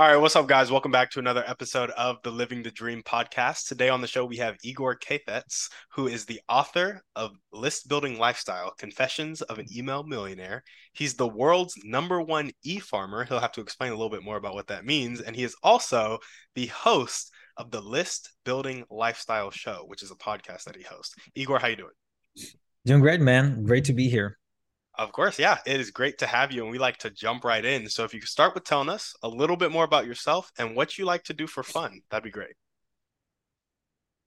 All right, what's up, guys? Welcome back to another episode of the Living the Dream podcast. Today on the show, we have Igor Kheifets, who is the author of List Building Lifestyle Confessions of an Email Millionaire. He's the world's number one e farmer. He'll have to explain a little bit more about what that means. And he is also the host of the List Building Lifestyle Show, which is a podcast that he hosts. Igor, how you doing? Doing great, man. Great to be here. Of course, yeah. It is great to have you, and we like to jump right in. So, if you could start with telling us a little bit more about yourself and what you like to do for fun, that'd be great.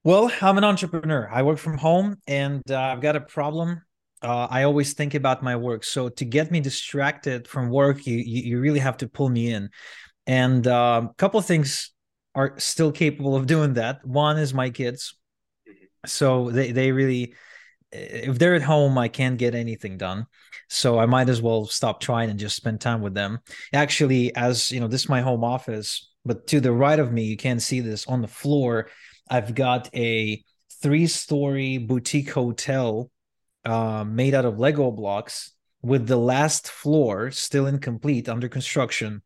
Well, I'm an entrepreneur. I work from home, and uh, I've got a problem. Uh, I always think about my work. So, to get me distracted from work, you you, really have to pull me in. And a uh, couple of things are still capable of doing that. One is my kids. Mm-hmm. So they they really if they're at home, I can't get anything done. So I might as well stop trying and just spend time with them. Actually, as you know, this is my home office, but to the right of me, you can't see this on the floor. I've got a three story boutique hotel uh, made out of Lego blocks with the last floor still incomplete under construction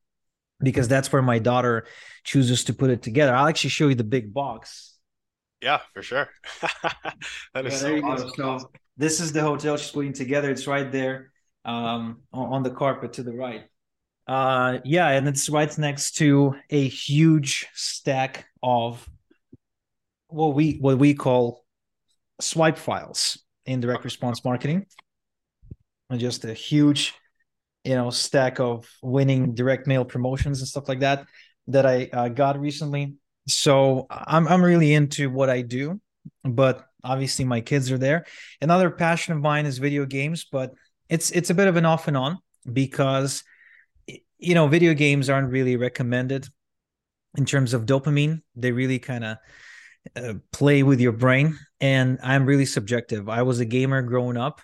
because that's where my daughter chooses to put it together. I'll actually show you the big box yeah, for sure. that is yeah, so, awesome. so this is the hotel she's putting together. It's right there um, on the carpet to the right. Uh, yeah, and it's right next to a huge stack of what we what we call swipe files in direct response marketing. And just a huge, you know, stack of winning direct mail promotions and stuff like that that I uh, got recently so I'm I'm really into what I do, but obviously my kids are there. Another passion of mine is video games, but it's it's a bit of an off and on because you know video games aren't really recommended in terms of dopamine. They really kind of uh, play with your brain, and I'm really subjective. I was a gamer growing up.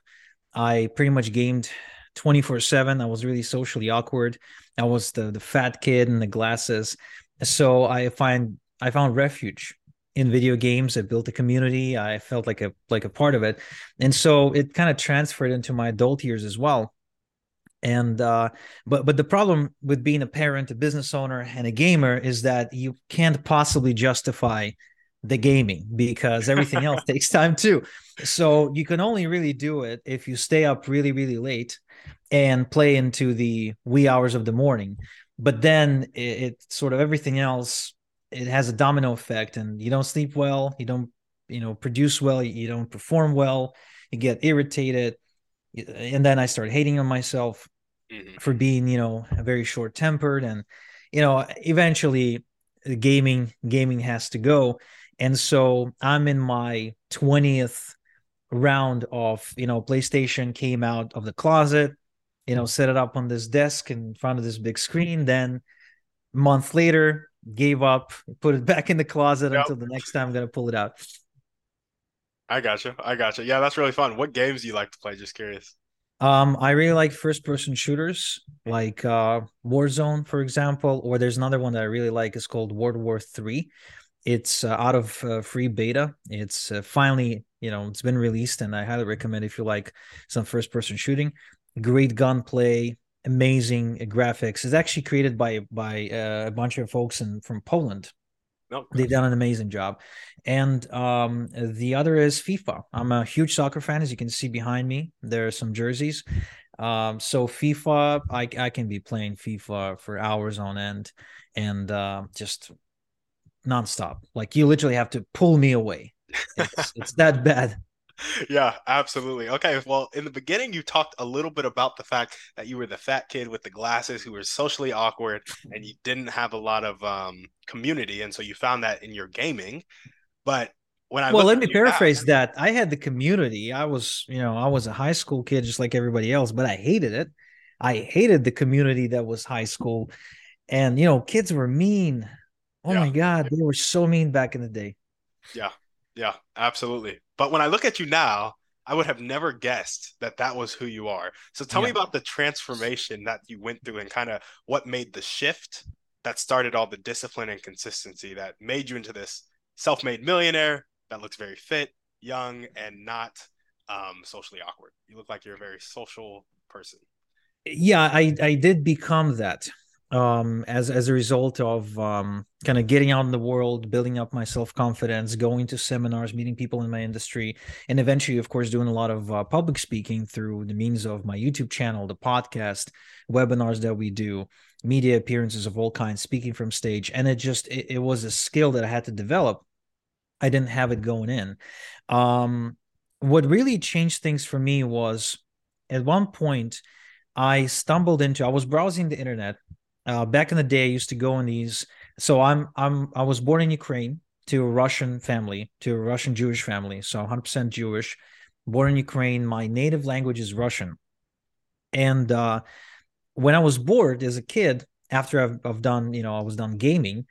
I pretty much gamed 24 7 i was really socially awkward i was the the fat kid in the glasses so i find I found refuge in video games. I built a community. I felt like a like a part of it, and so it kind of transferred into my adult years as well. And uh, but but the problem with being a parent, a business owner, and a gamer is that you can't possibly justify the gaming because everything else takes time too. So you can only really do it if you stay up really really late and play into the wee hours of the morning. But then it, it sort of everything else it has a domino effect and you don't sleep well you don't you know produce well you don't perform well you get irritated and then i start hating on myself mm-hmm. for being you know very short tempered and you know eventually gaming gaming has to go and so i'm in my 20th round of you know playstation came out of the closet you know set it up on this desk in front of this big screen then month later gave up, put it back in the closet yep. until the next time I'm gonna pull it out. I gotcha. I gotcha. Yeah, that's really fun. What games do you like to play? Just curious. Um, I really like first person shooters like uh Warzone, for example, or there's another one that I really like is called World War Three. It's uh, out of uh, free beta. It's uh, finally, you know, it's been released, and I highly recommend if you like some first person shooting. Great gunplay, amazing graphics. It's actually created by by uh, a bunch of folks in from Poland. Nope. They've done an amazing job. And um, the other is FIFA. I'm a huge soccer fan, as you can see behind me. There are some jerseys. Um, so FIFA, I, I can be playing FIFA for hours on end and uh, just nonstop. Like you literally have to pull me away. It's, it's that bad yeah, absolutely. Okay, well, in the beginning, you talked a little bit about the fact that you were the fat kid with the glasses who was socially awkward and you didn't have a lot of um, community. And so you found that in your gaming. But when I well, let me paraphrase that. I had the community. I was, you know, I was a high school kid just like everybody else, but I hated it. I hated the community that was high school and you know, kids were mean. Oh yeah. my god, they were so mean back in the day. Yeah, yeah, absolutely. But when I look at you now, I would have never guessed that that was who you are. So tell yeah. me about the transformation that you went through and kind of what made the shift that started all the discipline and consistency that made you into this self-made millionaire that looks very fit, young, and not um, socially awkward. You look like you're a very social person. Yeah, I I did become that um, as as a result of um, kind of getting out in the world, building up my self confidence, going to seminars, meeting people in my industry, and eventually, of course, doing a lot of uh, public speaking through the means of my YouTube channel, the podcast, webinars that we do, media appearances of all kinds, speaking from stage, and it just it, it was a skill that I had to develop. I didn't have it going in. Um, what really changed things for me was at one point I stumbled into I was browsing the internet uh, back in the day, I used to go in these. So I'm I'm I was born in Ukraine to a Russian family, to a Russian Jewish family. So 100% Jewish, born in Ukraine. My native language is Russian, and uh, when I was bored as a kid, after I've, I've done, you know, I was done gaming.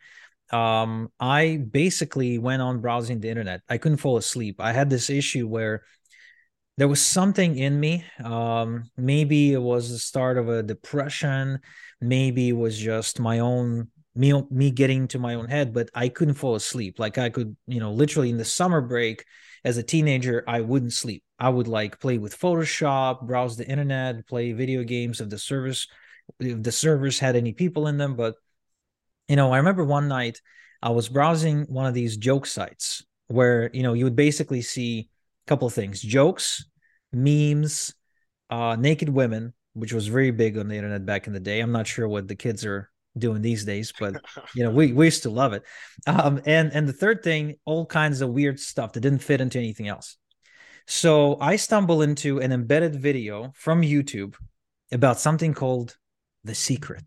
Um, I basically went on browsing the internet. I couldn't fall asleep. I had this issue where there was something in me. Um, maybe it was the start of a depression. Maybe it was just my own me me getting to my own head. But I couldn't fall asleep. Like I could, you know, literally in the summer break as a teenager, I wouldn't sleep. I would like play with Photoshop, browse the internet, play video games if the service if the servers had any people in them. But you know, I remember one night I was browsing one of these joke sites where you know you would basically see couple of things. Jokes memes uh naked women which was very big on the internet back in the day. I'm not sure what the kids are doing these days but you know we, we used to love it. Um and and the third thing all kinds of weird stuff that didn't fit into anything else. So i stumble into an embedded video from youtube about something called the secret.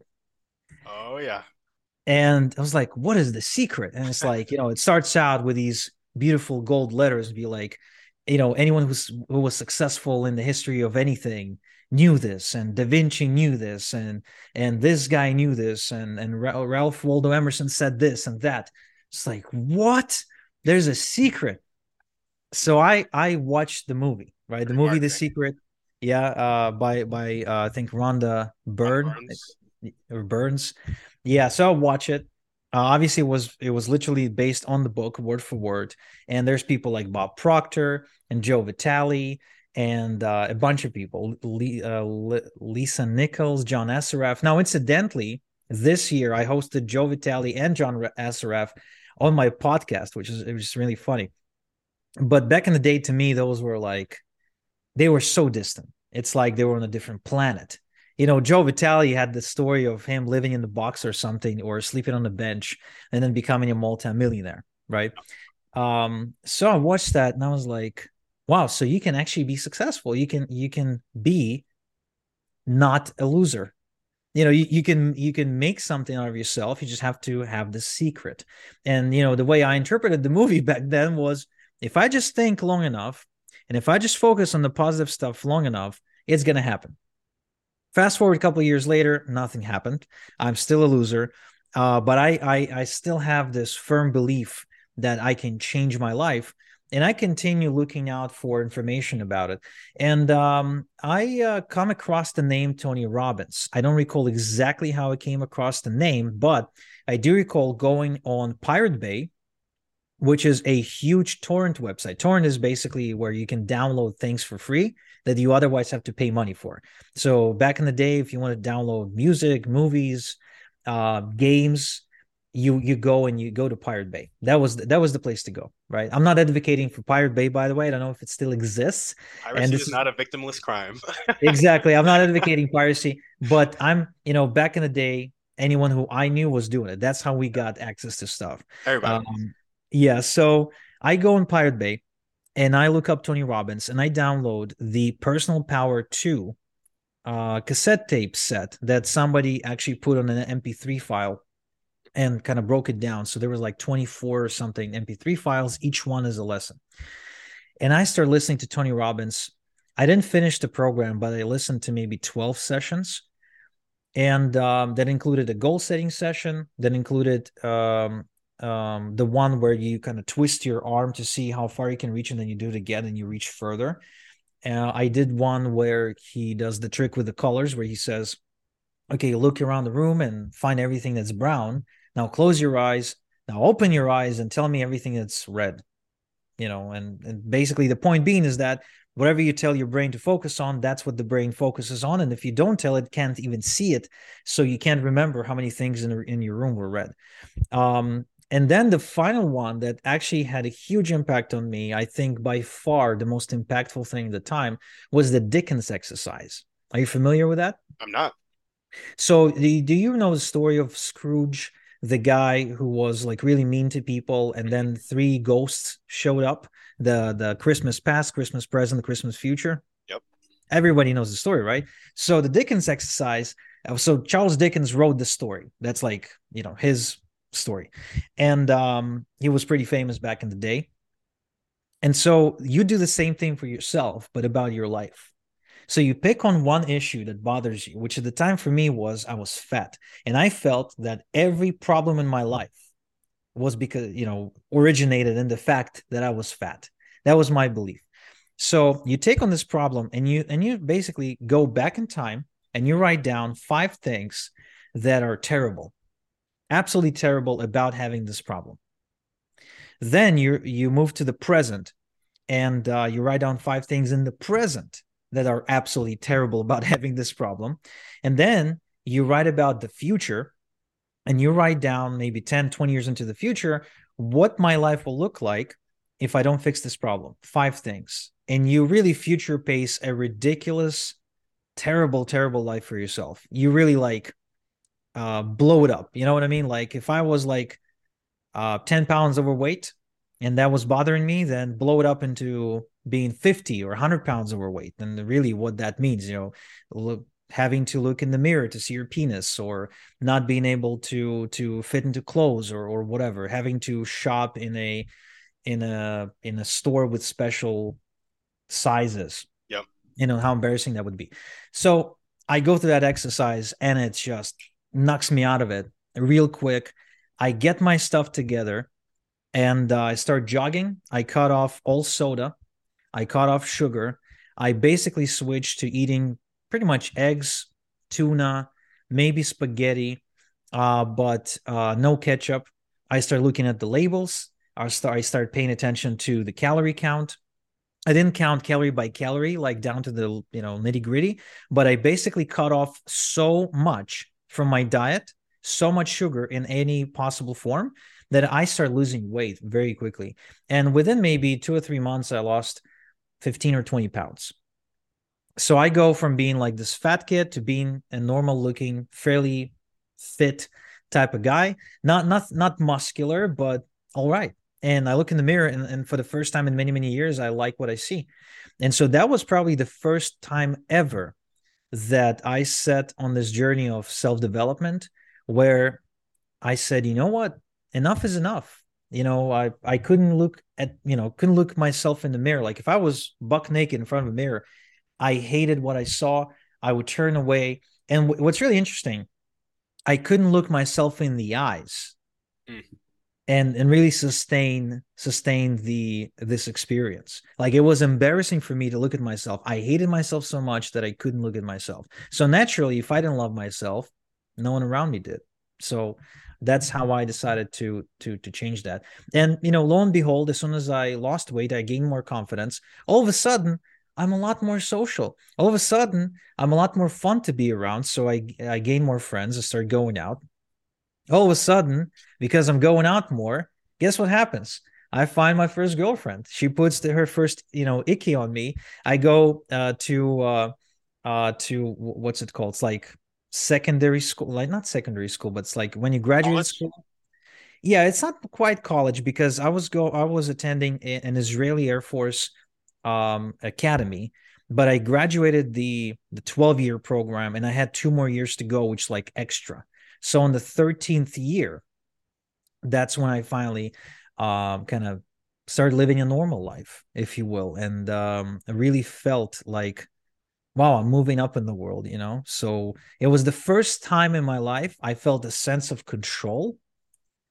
Oh yeah. And i was like what is the secret? And it's like you know it starts out with these beautiful gold letters and be like you know anyone who's who was successful in the history of anything knew this and da vinci knew this and and this guy knew this and and ralph waldo emerson said this and that. It's like what? There's a secret. So i i watched the movie right? The movie the secret yeah uh by by uh, i think rhonda byrne burns. or burns. Yeah so i'll watch it uh, obviously, it was it was literally based on the book, word for word. And there's people like Bob Proctor and Joe Vitale and uh, a bunch of people, Le- uh, Lisa Nichols, John Assaraf. Now, incidentally, this year I hosted Joe Vitale and John Assaraf on my podcast, which is it was really funny. But back in the day, to me, those were like they were so distant. It's like they were on a different planet you know, Joe Vitale had the story of him living in the box or something, or sleeping on the bench, and then becoming a multimillionaire, right? Um, so I watched that and I was like, wow, so you can actually be successful. You can you can be not a loser. You know, you, you can you can make something out of yourself. You just have to have the secret. And you know, the way I interpreted the movie back then was if I just think long enough and if I just focus on the positive stuff long enough, it's gonna happen Fast forward a couple years later, nothing happened. I'm still a loser, uh, but I, I I still have this firm belief that I can change my life, and I continue looking out for information about it. And um, I uh, come across the name Tony Robbins. I don't recall exactly how I came across the name, but I do recall going on Pirate Bay which is a huge torrent website. Torrent is basically where you can download things for free that you otherwise have to pay money for. So back in the day, if you want to download music, movies, uh, games, you you go and you go to Pirate Bay. That was that was the place to go, right? I'm not advocating for Pirate Bay, by the way. I don't know if it still exists. Piracy and this is not a victimless crime. exactly. I'm not advocating piracy, but I'm you know back in the day, anyone who I knew was doing it. That's how we got access to stuff. Everybody. Um, yeah. So I go on Pirate Bay and I look up Tony Robbins and I download the Personal Power 2 uh, cassette tape set that somebody actually put on an MP3 file and kind of broke it down. So there was like 24 or something MP3 files, each one is a lesson. And I started listening to Tony Robbins. I didn't finish the program, but I listened to maybe 12 sessions. and um, that included a goal setting session that included um, um, the one where you kind of twist your arm to see how far you can reach and then you do it again and you reach further. Uh, i did one where he does the trick with the colors where he says okay look around the room and find everything that's brown. Now close your eyes. Now open your eyes and tell me everything that's red. You know and, and basically the point being is that whatever you tell your brain to focus on that's what the brain focuses on. And if you don't tell it can't even see it. So you can't remember how many things in, in your room were red. Um, and then the final one that actually had a huge impact on me i think by far the most impactful thing at the time was the dickens exercise. Are you familiar with that? I'm not. So do you know the story of scrooge the guy who was like really mean to people and then three ghosts showed up? The the christmas past christmas present the christmas future? Yep. Everybody knows the story right? So the dickens exercise uh, so charles dickens wrote the story. That's like you know his story and um he was pretty famous back in the day and so you do the same thing for yourself but about your life so you pick on one issue that bothers you, which at the time for me was I was fat. And I felt that every problem in my life was because, you know, originated in the fact that I was fat. That was my belief. So you take on this problem and you and you basically go back in time and you write down five things that are terrible, absolutely terrible about having this problem. Then you you move to the present and uh, you write down five things in the present that are absolutely terrible about having this problem. And then you write about the future and you write down maybe 10, 20 years into the future what my life will look like if I don't fix this problem. Five things. And you really future pace a ridiculous, terrible, terrible life for yourself. You really like uh, blow it up. You know what I mean? Like if I was like uh, 10 pounds overweight and that was bothering me, then blow it up into being 50 or 100 pounds overweight. And really what that means you know look, having to look in the mirror to see your penis or not being able to to fit into clothes or or whatever. Having to shop in a in a in a store with special sizes. Yep. You know how embarrassing that would be. So i go through that exercise and it's just knocks me out of it real quick i get my stuff together and uh, i start jogging i cut off all soda I cut off sugar. I basically switched to eating pretty much eggs, tuna, maybe spaghetti, uh, but uh, no ketchup. I start looking at the labels. I start I started paying attention to the calorie count. I didn't count calorie by calorie, like down to the you know nitty gritty, but I basically cut off so much from my diet, so much sugar in any possible form that I start losing weight very quickly. And within maybe two or three months, I lost 15 or 20 pounds. So I go from being like this fat kid to being a normal looking, fairly fit type of guy. Not not not muscular, but all right. And I look in the mirror and, and for the first time in many, many years, I like what I see. And so that was probably the first time ever that I set on this journey of self-development where I said, you know what? Enough is enough you know i i couldn't look at you know couldn't look myself in the mirror like if i was buck naked in front of a mirror i hated what i saw i would turn away and w- what's really interesting i couldn't look myself in the eyes mm. And and really sustain sustain the this experience like it was embarrassing for me to look at myself i hated myself so much that i couldn't look at myself so naturally if i didn't love myself no one around me did so that's how I mm-hmm. decided to to to change that. And you know, lo and behold, as soon as I lost weight, I gained more confidence. All of a sudden, I'm a lot more social. All of a sudden, I'm a lot more fun to be around. So I I gain more friends. I start going out. All of a sudden, because I'm going out more, guess what happens? I find my first girlfriend. She puts the, her first, you know, icky on me. I go uh, to uh, uh, to what's it called? It's like secondary school, like not secondary school, but it's like when you graduate college? school. Yeah, it's not quite college because I was go I was attending an Israeli Air Force um, academy, but I graduated the the 12 year program and I had two more years to go, which like extra. So in the 13th year, that's when I finally um, kind of started living a normal life, if you will, and um, really felt like wow, I'm moving up in the world, you know? So it was the first time in my life I felt a sense of control,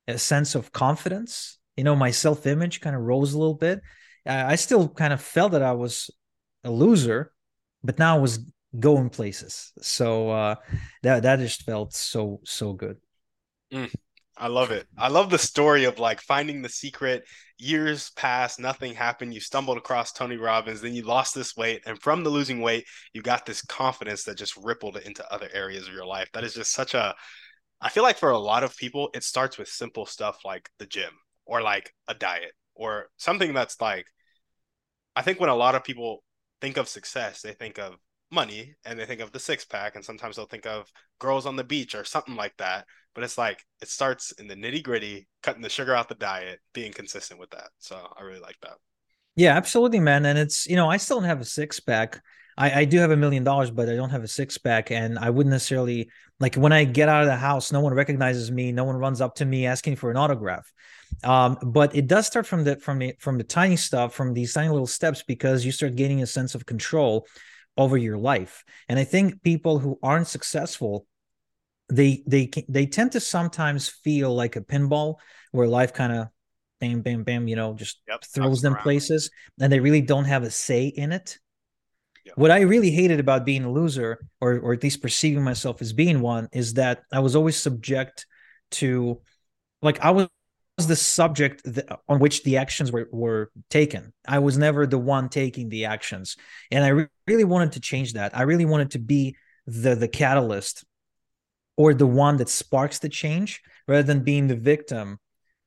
a sense of confidence. You know, my self image kind of rose a little bit. I still kind of felt that I was a loser, but now I was going places. So uh, that that just felt so so good. Mm. I love it. I love the story of like finding the secret. Years passed, nothing happened. You stumbled across Tony Robbins, then you lost this weight. And from the losing weight, you got this confidence that just rippled into other areas of your life. That is just such a, I feel like for a lot of people, it starts with simple stuff like the gym or like a diet or something that's like, I think when a lot of people think of success, they think of money and they think of the six pack. And sometimes they'll think of girls on the beach or something like that but it's like it starts in the nitty gritty, cutting the sugar out the diet, being consistent with that. So I really like that. Yeah, absolutely, man. And it's you know I still don't have a six pack. I, I do have a million dollars, but I don't have a six pack, and I wouldn't necessarily like when I get out of the house. No one recognizes me. No one runs up to me asking for an autograph. Um, but it does start from the from the from the tiny stuff, from these tiny little steps, because you start gaining a sense of control over your life. And I think people who aren't successful they they they tend to sometimes feel like a pinball where life kind of bam bam bam you know just yep, throws them around. places and they really don't have a say in it yep. what i really hated about being a loser or or at least perceiving myself as being one is that i was always subject to like i was the subject on which the actions were, were taken. I was never the one taking the actions. And I re- really wanted to change that. I really wanted to be the the catalyst or the one that sparks the change rather than being the victim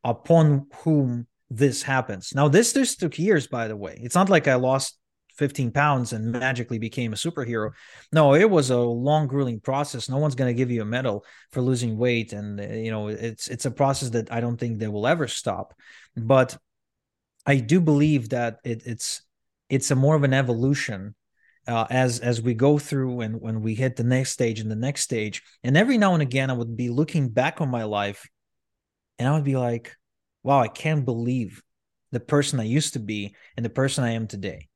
upon whom this happens. Now, this just took years, by the way. It's not like I lost 15 pounds and magically became a superhero. No, it was a long, grueling process. No one's going to give you a medal for losing weight, and uh, you know it's it's a process that I don't think they will ever stop. But I do believe that it, it's it's a more of an evolution uh, as as we go through and when we hit the next stage and the next stage and every now and again i would be looking back on my life and i would be like wow i can't believe the person i used to be and the person i am today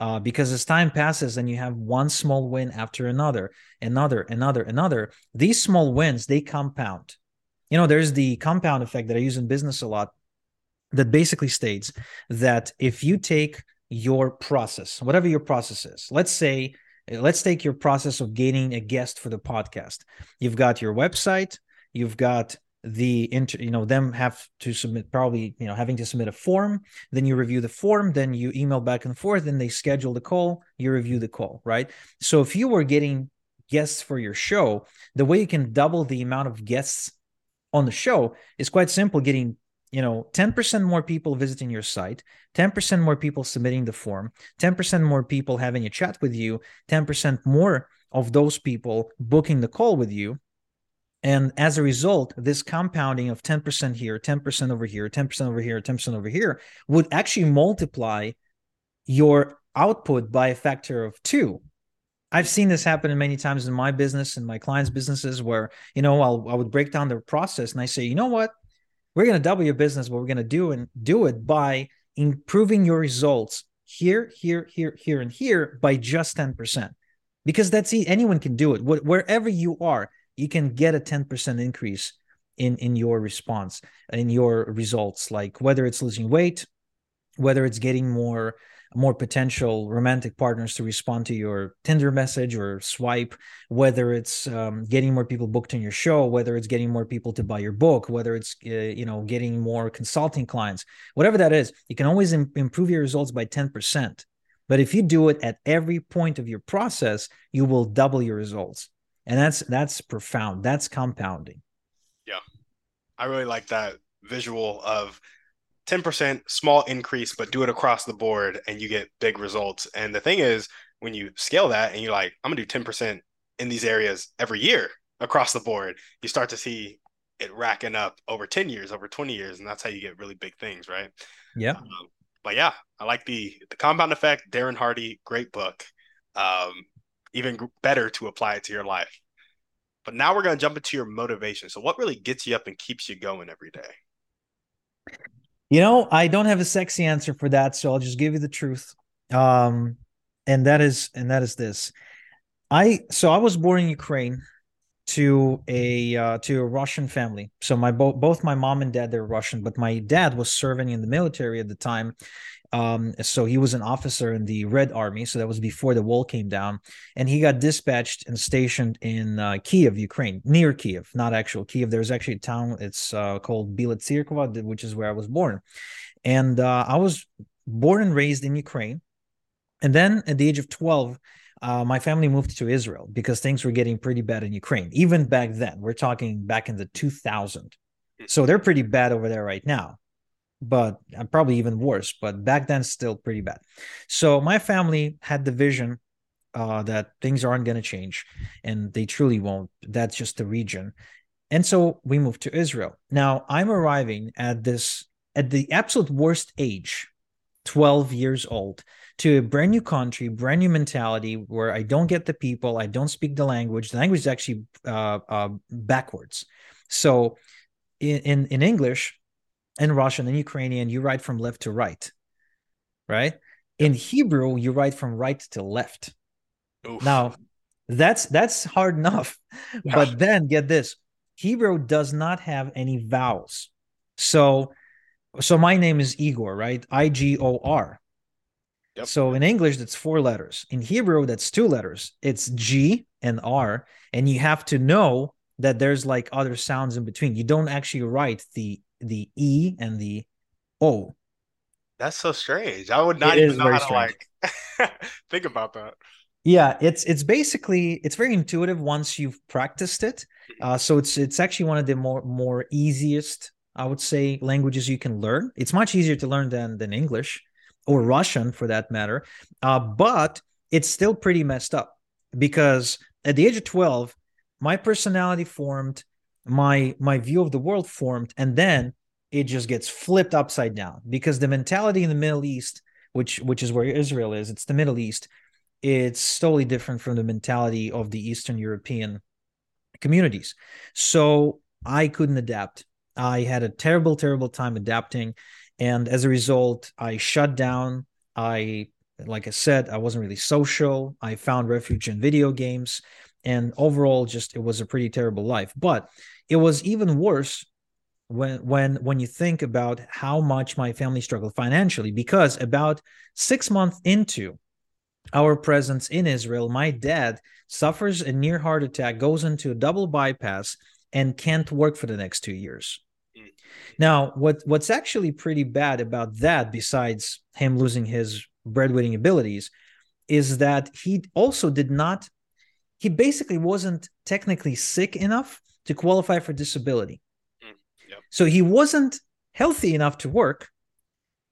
uh, because as time passes and you have one small win after another another another another these small wins they compound you know there's the compound effect that i use in business a lot that basically states that if you take your process, whatever your process is. Let's say, let's take your process of gaining a guest for the podcast. You've got your website, you've got the inter, you know, them have to submit probably, you know, having to submit a form. Then you review the form, then you email back and forth, then they schedule the call, you review the call, right? So if you were getting guests for your show, the way you can double the amount of guests on the show is quite simple getting you know 10% more people visiting your site 10% more people submitting the form 10% more people having a chat with you 10% more of those people booking the call with you and as a result this compounding of 10% here 10% over here 10% over here 10% over here would actually multiply your output by a factor of two I've seen this happen many times in my business and my clients' businesses where, you know, I'll, I would break down their process and I say, you know what? we're going to double your business, but we're going to do and do it by improving your results here, here, here, here, and here by just 10%. Because that's anyone can do it. Wherever you are, you can get a 10% increase in, in your response, in your results, like whether it's losing weight, whether it's getting more more potential romantic partners to respond to your Tinder message or swipe, whether it's um, getting more people booked in your show, whether it's getting more people to buy your book, whether it's uh, you know getting more consulting clients, whatever that is, you can always Im- improve your results by ten percent. But if you do it at every point of your process, you will double your results, and that's that's profound. That's compounding. Yeah, I really like that visual of 10% small increase, but do it across the board and you get big results. And the thing is, when you scale that and you're like, I'm gonna do 10% in these areas every year across the board, you start to see it racking up over 10 years, over 20 years, and that's how you get really big things, right? Yeah. Um, but yeah, I like the the compound effect. Darren Hardy, great book. Um, even better to apply it to your life. But now we're gonna jump into your motivation. So, what really gets you up and keeps you going every day? You know, I don't have a sexy answer for that, so I'll just give you the truth. Um, and that is and that is this. I so I was born in Ukraine to a uh, to a Russian family. So my both my mom and dad they're Russian, but my dad was serving in the military at the time. Um, so he was an officer in the Red Army. So that was before the wall came down, and he got dispatched and stationed in uh, Kiev, Ukraine, near Kiev, not actual Kiev. There's actually a town. It's uh, called Bieltsirkova, which is where I was born, and uh, I was born and raised in Ukraine. And then at the age of twelve, uh, my family moved to Israel because things were getting pretty bad in Ukraine. Even back then, we're talking back in the 2000. So they're pretty bad over there right now, but uh, probably even worse. But back then, still pretty bad. So my family had the vision uh, that things aren't going to change, and they truly won't. That's just the region. And so we moved to Israel. Now I'm arriving at this at the absolute worst age, 12 years old to a brand new country, brand new mentality where I don't get the people, I don't speak the language. The language is actually uh, uh, backwards. So in, in, in English, in Russian, and Ukrainian, you write from left to right, right? In Hebrew, you write from right to left. Oof. Now, that's that's hard enough. Yeah. But then get this: Hebrew does not have any vowels. So, so my name is Igor, right? I G O R. Yep. So in English, that's four letters. In Hebrew, that's two letters. It's G and R. And you have to know that there's like other sounds in between. You don't actually write the the E and the O. That's so strange. I would not it even know how to like think about that. Yeah, it's it's basically it's very intuitive once you've practiced it. Mm-hmm. Uh, so it's it's actually one of the more more easiest I would say languages you can learn. It's much easier to learn than than English or Russian for that matter. Uh, but it's still pretty messed up because at the age of 12, my personality formed, my my view of the world formed, and then it just gets flipped upside down because the mentality in the Middle East, which which is where Israel is, it's the Middle East, it's totally different from the mentality of the Eastern European communities. So I couldn't adapt. I had a terrible, terrible time adapting and as a result i shut down i like i said i wasn't really social i found refuge in video games and overall just it was a pretty terrible life but it was even worse when when when you think about how much my family struggled financially because about 6 months into our presence in Israel my dad suffers a near heart attack goes into a double bypass and can't work for the next 2 years mm-hmm. now, what what's actually pretty bad about that, besides him losing his breadwinning abilities, is that he also did not. He basically wasn't technically sick enough to qualify for disability. Mm, yep. So he wasn't healthy enough to work,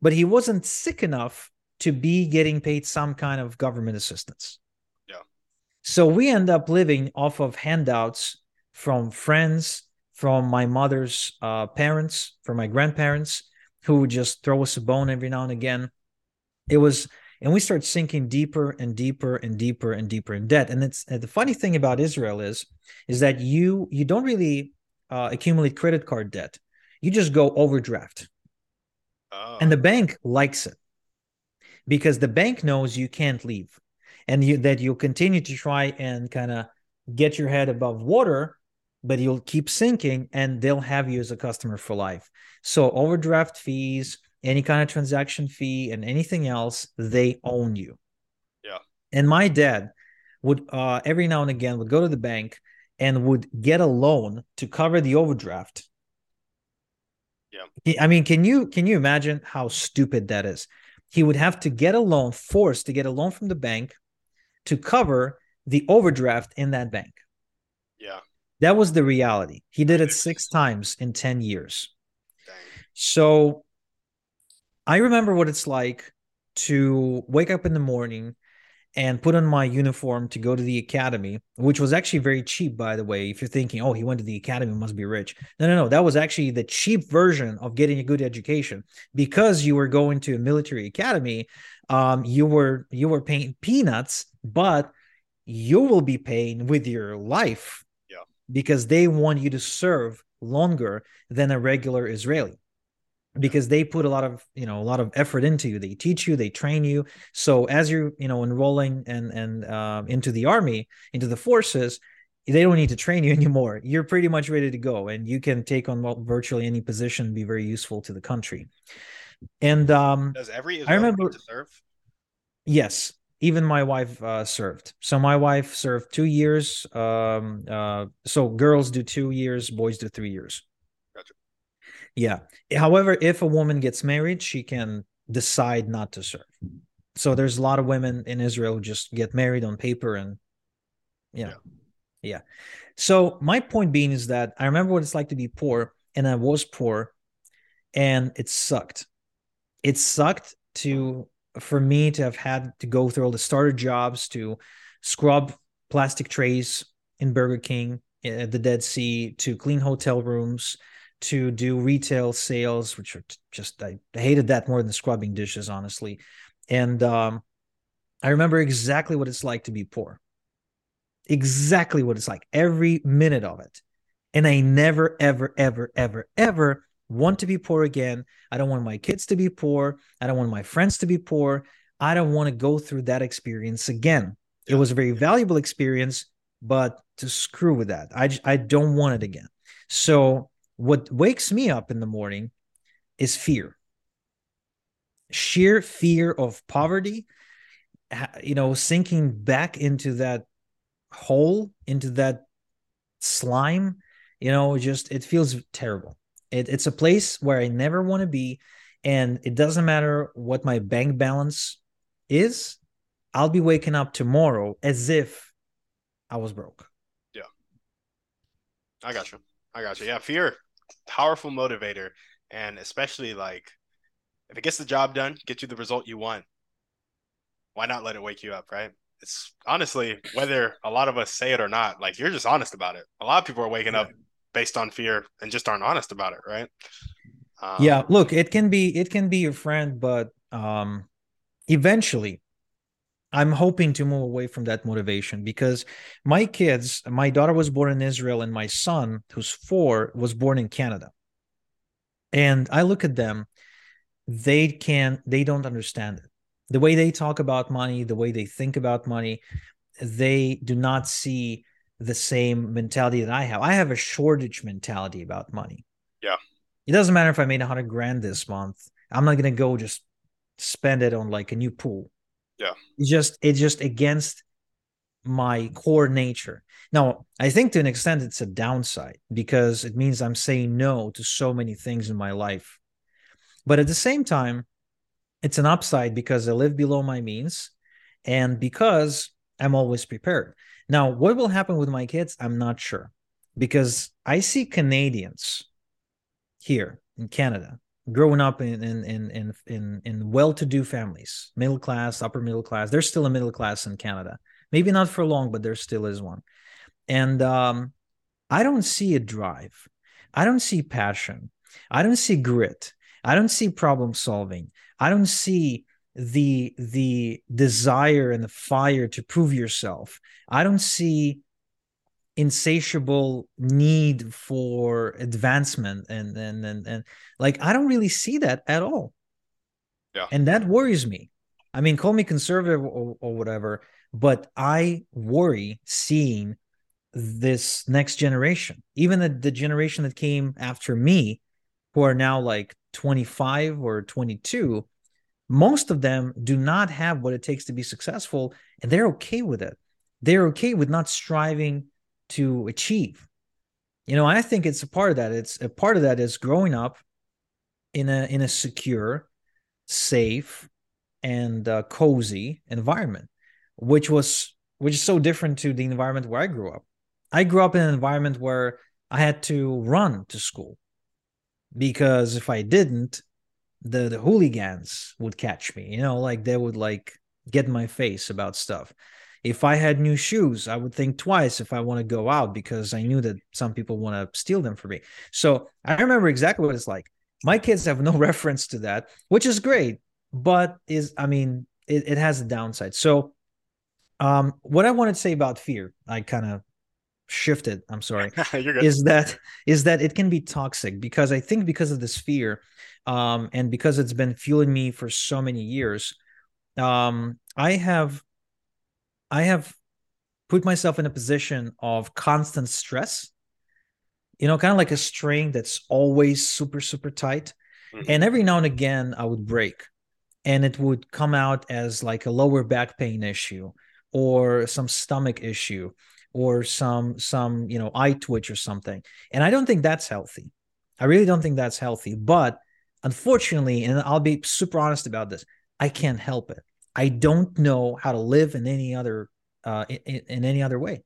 but he wasn't sick enough to be getting paid some kind of government assistance. Yeah. So we end up living off of handouts from friends from my mother's uh, parents, from my grandparents, who would just throw us a bone every now and again. It was, and we start sinking deeper and deeper and deeper and deeper in debt. And it's the funny thing about Israel is, is that you you don't really uh, accumulate credit card debt. You just go overdraft, oh. and the bank likes it because the bank knows you can't leave, and you, that you'll continue to try and kind of get your head above water but you'll keep sinking and they'll have you as a customer for life. So overdraft fees, any kind of transaction fee and anything else, they own you. Yeah. And my dad would uh, every now and again would go to the bank and would get a loan to cover the overdraft. Yeah. I mean, can you can you imagine how stupid that is? He would have to get a loan, forced to get a loan from the bank to cover the overdraft in that bank. Yeah. That was the reality. He did it six times in 10 years. So I remember what it's like to wake up in the morning and put on my uniform to go to the academy, which was actually very cheap, by the way. If you're thinking, oh, he went to the academy, must be rich. No, no, no. That was actually the cheap version of getting a good education because you were going to a military academy. Um, you were you were paying peanuts, but you will be paying with your life yeah, because they want you to serve longer than a regular Israeli. Because they put a lot of you know a lot of effort into you. They teach you they train you. So as you're you know enrolling and and uh, into the army into the forces they don't need to train you anymore. You're pretty much ready to go and you can take on virtually any position be very useful to the country. And um does every Israeli i remember to serve? Yes even my wife uh, served. So my wife served two years um uh so girls do two years boys do three years yeah. However, if a woman gets married, she can decide not to serve. So there's a lot of women in Israel who just get married on paper and yeah. yeah. Yeah. So my point being is that I remember what it's like to be poor and I was poor and it sucked. It sucked to for me to have had to go through all the starter jobs to scrub plastic trays in Burger King at the Dead Sea to clean hotel rooms to do retail sales, which are just I hated that more than scrubbing dishes, honestly. And um, I remember exactly what it's like to be poor. Exactly what it's like, every minute of it. And I never, ever, ever, ever, ever want to be poor again. I don't want my kids to be poor. I don't want my friends to be poor. I don't want to go through that experience again. It was a very valuable experience, but to screw with that, I, I don't want it again. So what wakes me up in the morning is fear. Sheer fear of poverty you know sinking back into that hole into that slime you know just it feels terrible. It, it's a place where i never want to be and it doesn't matter what my bank balance is i'll be waking up tomorrow as if i was broke. Yeah. I got you i got you yeah fear powerful motivator, and especially like if it gets the job done, get you the result you want. Why not let it wake you up, right? It's honestly whether a lot of us say it or not, like you're just honest about it. A lot of people are waking up based on fear and just aren't honest about it, right? Um, yeah, look, it can be it can be your friend, but um eventually I'm hoping to move away from that motivation because my kids, my daughter was born in Israel and my son, who's four, was born in Canada. And I look at them, they can, they don't understand it. The way they talk about money, the way they think about money, they do not see the same mentality that I have. I have a shortage mentality about money. Yeah. It doesn't matter if I made a hundred grand this month. I'm not gonna go just spend it on like a new pool. Yeah. It's just it's just against my core nature. Now, I think to an extent it's a downside because it means I'm saying no to so many things in my life. But at the same time, it's an upside because I live below my means and because I'm always prepared. Now, what will happen with my kids? I'm not sure because I see Canadians here in Canada growing up in in in in in, well-to-do families, middle class, upper middle class. There's still a middle class in Canada. Maybe not for long, but there still is one. And um, I don't see a drive. I don't see passion. I don't see grit. I don't see problem solving. I don't see the the desire and the fire to prove yourself. I don't see insatiable need for advancement and and and, and like i don't really see that at all. Yeah. And that worries me. I mean call me conservative or, or whatever but i worry seeing this next generation even the, the generation that came after me who are now like 25 or 22 most of them do not have what it takes to be successful and they're okay with it. They're okay with not striving to achieve. You know i think it's a part of that. It's a part of that is growing up in a in a secure safe and uh, cozy environment which was which is so different to the environment where i grew up. I grew up in an environment where i had to run to school because if i didn't the the hooligans would catch me you know like they would like get in my face about stuff if I had new shoes, I would think twice if I want to go out because I knew that some people want to steal them from me. So I remember exactly what it's like. My kids have no reference to that, which is great, but is I mean, it, it has a downside. So um what I wanted to say about fear, I kind of shifted i'm sorry is that is that it can be toxic because i think because of this fear um and because it's been fueling me for so many years um i have i have put myself in a position of constant stress you know kind of like a string that's always super super tight. Mm-hmm. and every now and again i would break and it would come out as like a lower back pain issue or some stomach issue or some some you know eye twitch or something. And i don't think that's healthy. I really don't think that's healthy. But unfortunately and i'll be super honest about this i can't help it i don't know how to live in any other uh in, in any other way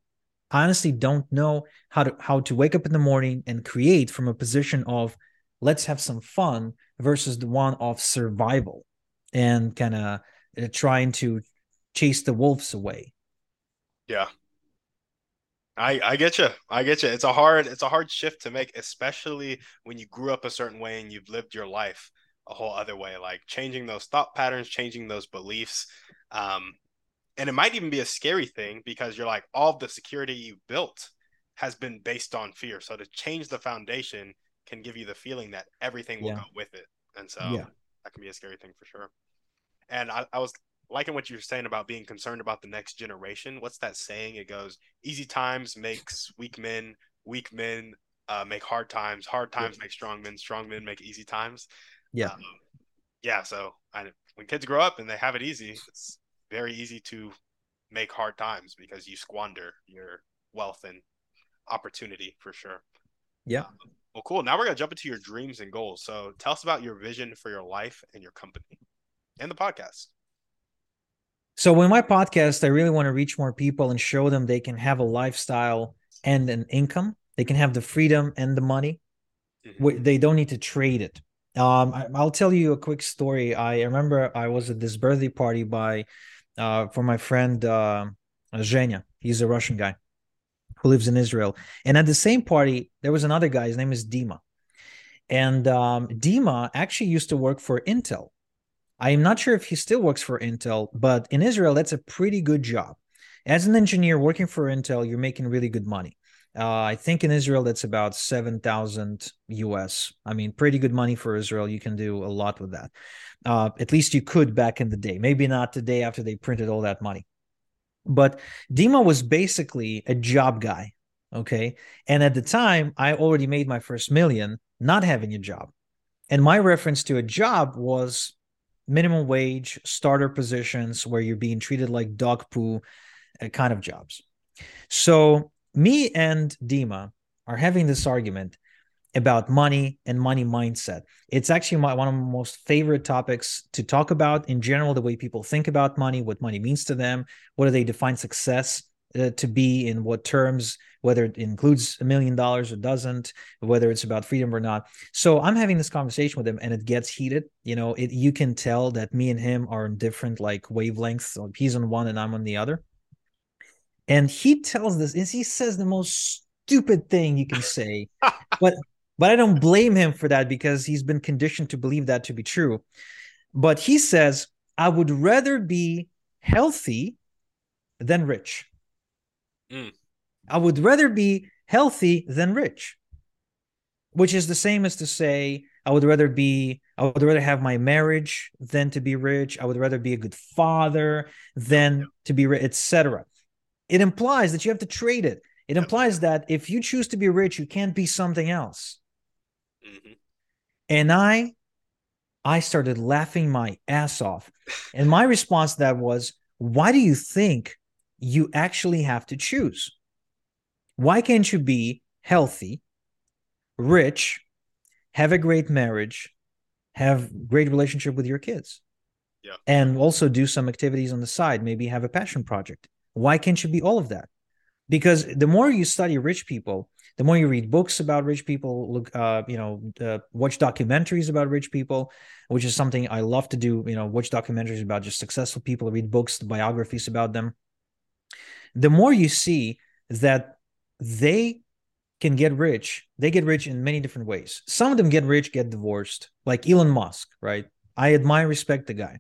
i honestly don't know how to how to wake up in the morning and create from a position of let's have some fun versus the one of survival and kind of uh, trying to chase the wolves away yeah I I get you. I get you. It's a hard it's a hard shift to make, especially when you grew up a certain way and you've lived your life a whole other way. Like changing those thought patterns, changing those beliefs, um, and it might even be a scary thing because you're like all the security you built has been based on fear. So to change the foundation can give you the feeling that everything will yeah. go with it, and so yeah. that can be a scary thing for sure. And I, I was liking what you're saying about being concerned about the next generation. What's that saying? It goes, "Easy times makes weak men, weak men uh, make hard times, hard times yeah. make strong men, strong men make easy times." Yeah, um, yeah. So I, when kids grow up and they have it easy, it's very easy to make hard times because you squander your wealth and opportunity for sure. Yeah. Um, well, cool. Now we're gonna jump into your dreams and goals. So tell us about your vision for your life and your company and the podcast. So, with my podcast, I really want to reach more people and show them they can have a lifestyle and an income. They can have the freedom and the money. Mm-hmm. They don't need to trade it. Um, I, will tell you a quick story. I remember I was at this birthday party by uh, for my friend uh, Zhenya. He's a Russian guy who lives in Israel. And at the same party, there was another guy. His name is Dima. And um, Dima actually used to work for Intel. I'm not sure if he still works for Intel, but in Israel, that's a pretty good job. As an engineer working for Intel, you're making really good money. Uh, I think in Israel, that's about 7,000 US. I mean, pretty good money for Israel. You can do a lot with that. Uh, at least you could back in the day. Maybe not today after they printed all that money. But Dima was basically a job guy. Okay. And at the time, I already made my first million not having a job. And my reference to a job was minimum wage starter positions where you're being treated like dog poo uh, kind of jobs. So me and Dima are having this argument about money and money mindset. It's actually my, one of my most favorite topics to talk about in general, the way people think about money, what money means to them, what do they define success uh, to be in what terms, whether it includes a million dollars or doesn't, whether it's about freedom or not. So I'm having this conversation with him and it gets heated. You know, it, you can tell that me and him are in different like wavelengths. So he's on one and I'm on the other. And he tells this, is he says the most stupid thing you can say, but but I don't blame him for that because he's been conditioned to believe that to be true. But he says, I would rather be healthy than rich. Mm. I would rather be healthy than rich, which is the same as to say, I would rather be, I would rather have my marriage than to be rich. I would rather be a good father than to be rich, etc. It implies that you have to trade it. It implies that if you choose to be rich, you can't be something else. Mm-hmm. And I, I started laughing my ass off. And my response to that was, why do you think you actually have to choose. Why can't you be healthy, rich, have a great marriage, have great relationship with your kids? Yeah. And also do some activities on the side, maybe have a passion project. Why can't you be all of that? Because the more you study rich people, the more you read books about rich people, look, uh, you know, uh, watch documentaries about rich people, which is something I love to do. You know, watch documentaries about just successful people, read books, biographies about them the more you see that they can get rich, they get rich in many different ways. Some of them get rich, get divorced, like Elon Musk, right? I admire, respect the guy.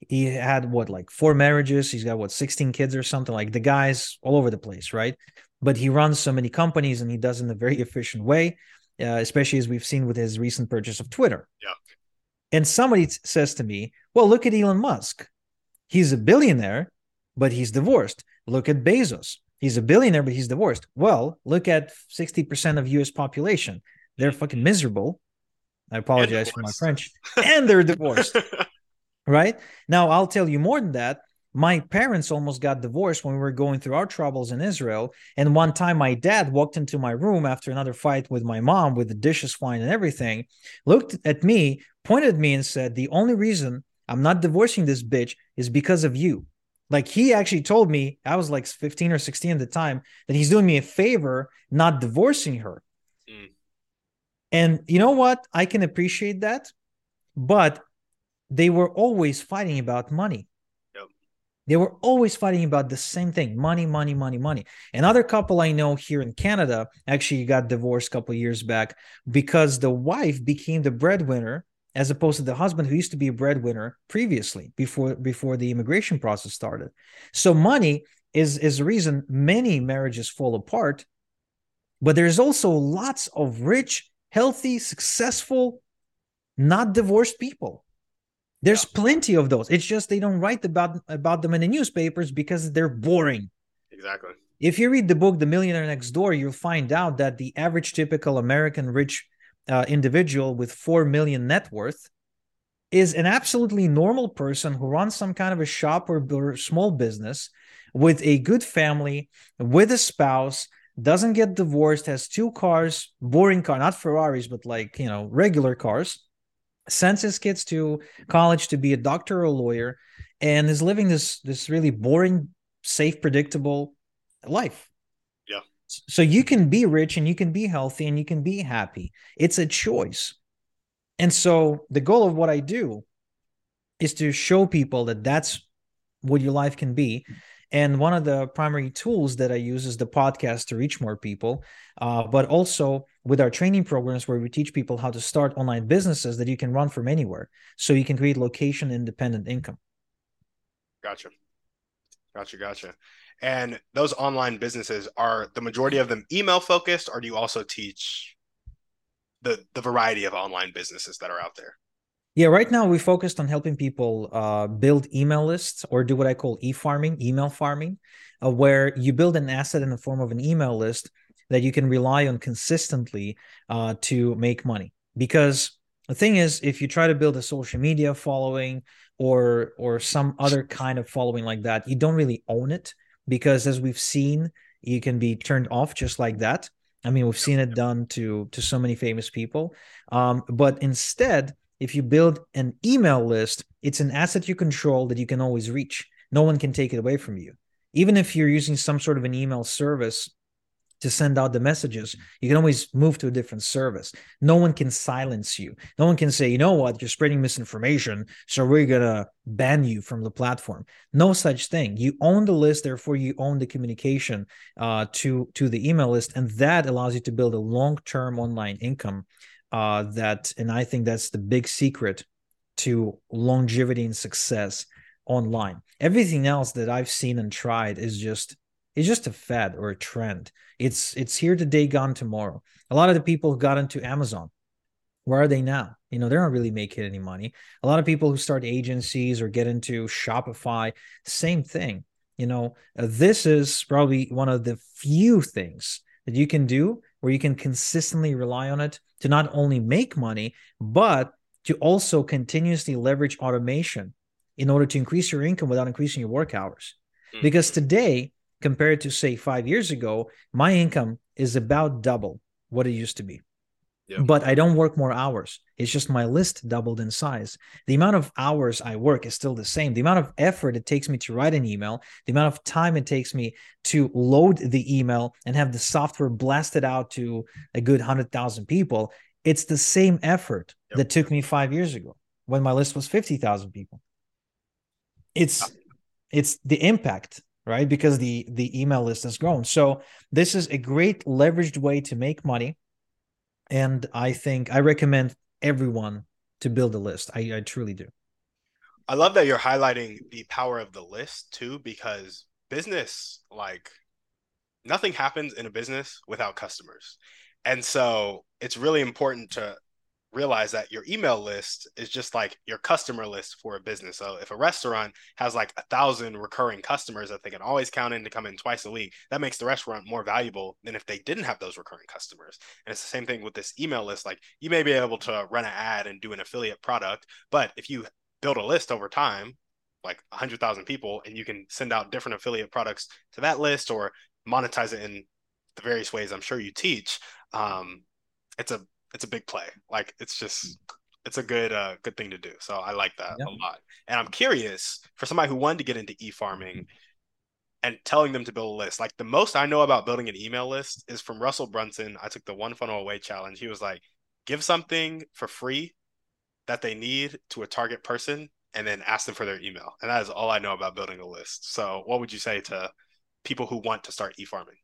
He had what, like four marriages? He's got what, 16 kids or something? Like the guy's all over the place, right? but he runs so many companies and he does in a very efficient way, uh, especially as we've seen with his recent purchase of Twitter. Yeah. And somebody t- says to me, "Well, look at Elon Musk. He's a billionaire, but he's divorced. Look at Bezos. He's a billionaire, but he's divorced. Well, look at 60% of US population. They're fucking miserable. I apologize for my French. And they're divorced. right? Now, I'll tell you more than that. My parents almost got divorced when we were going through our troubles in Israel. And one time, my dad walked into my room after another fight with my mom with the dishes flying and everything, looked at me, pointed at me, and said, The only reason I'm not divorcing this bitch is because of you. Like he actually told me, I was like 15 or 16 at the time, that he's doing me a favor not divorcing her. Mm. And you know what? I can appreciate that. But they were always fighting about money. Yep. They were always fighting about the same thing money, money, money, money. Another couple I know here in Canada actually got divorced a couple years back because the wife became the breadwinner as opposed to the husband who used to be a breadwinner previously before before the immigration process started so money is is the reason many marriages fall apart but there's also lots of rich healthy successful not divorced people there's yeah. plenty of those. It's just they don't write about about them in the newspapers because they're boring. Exactly. If you read the book the millionaire next door you'll find out that the average typical american rich uh, individual with 4 million net worth is an absolutely normal person who runs some kind of a shop or, or small business with a good family, with a spouse, doesn't get divorced, has two cars, boring car, not Ferraris, but like, you know, regular cars, sends his kids to college to be a doctor or a lawyer, and is living this this really boring, safe, predictable life. Yeah. So you can be rich and you can be healthy and you can be happy. It's a choice. And so the goal of what I do is to show people that that's what your life can be. And one of the primary tools that I use is the podcast to reach more people, uh, but also with our training programs where we teach people how to start online businesses that you can run from anywhere. So you can create location independent income. Gotcha. Gotcha. Gotcha. And those online businesses are the majority of them email focused, or do you also teach the the variety of online businesses that are out there? Yeah, right now we focused on helping people uh, build email lists or do what I call e-farming, email farming, uh, where you build an asset in the form of an email list that you can rely on consistently uh, to make money. Because the thing is, if you try to build a social media following or or some other kind of following like that, you don't really own it because as we've seen, you can be turned off just like that. I mean, we've seen it done to to so many famous people. Um, but instead, if you build an email list, it's an asset you control that you can always reach. No one can take it away from you. Even if you're using some sort of an email service to send out the messages. You can always move to a different service. No one can silence you. No one can say, you know what, you're spreading misinformation, so we're gonna ban you from the platform. No such thing. You own the list, therefore you own the communication uh, to to the email list, and that allows you to build a long term online income. Uh, that, and I think that's the big secret to longevity and success online. Everything else that I've seen and tried is just it's just a fad or a trend. It's it's here today, gone tomorrow. A lot of the people who got into Amazon, where are they now? You know, they're not really making any money. A lot of people who start agencies or get into Shopify, same thing. You know, this is probably one of the few things that you can do where you can consistently rely on it to not only make money, but to also continuously leverage automation in order to increase your income without increasing your work hours. Mm-hmm. Because today, compared to say five years ago, my income is about double what it used to be. But I don't work more hours. It's just my list doubled in size. The amount of hours I work is still the same. The amount of effort it takes me to write an email, the amount of time it takes me to load the email and have the software blasted out to a good 100,000 people, it's the same effort yep. that took me five years ago when my list was 50,000 people. It's it's the impact right? Because the the email list has grown. So this is a great leveraged way to make money, and I think I recommend everyone to build a list. I, I truly do. I love that you're highlighting the power of the list too, because business like nothing happens in a business without customers. And so it's really important to realize that your email list is just like your customer list for a business. So if a restaurant has like a thousand recurring customers that they can always count in to come in twice a week, that makes the restaurant more valuable than if they didn't have those recurring customers. And it's the same thing with this email list. Like you may be able to run an ad and do an affiliate product, but if you build a list over time, like 100,000 people, and you can send out different affiliate products to that list or monetize it in the various ways I'm sure you teach, um, it's a it's a big play. Like it's just it's a good uh good thing to do. So I like that a lot. And I'm curious for somebody who wanted to get into e-farming and telling them to build a list. Like the most I know about building an email list is from Russell Brunson. I took the one funnel away challenge. He was like, give something for free that they need to a target person and then ask them for their email. And that is all I know about building a list. So what would you say to people who want to start e-farming?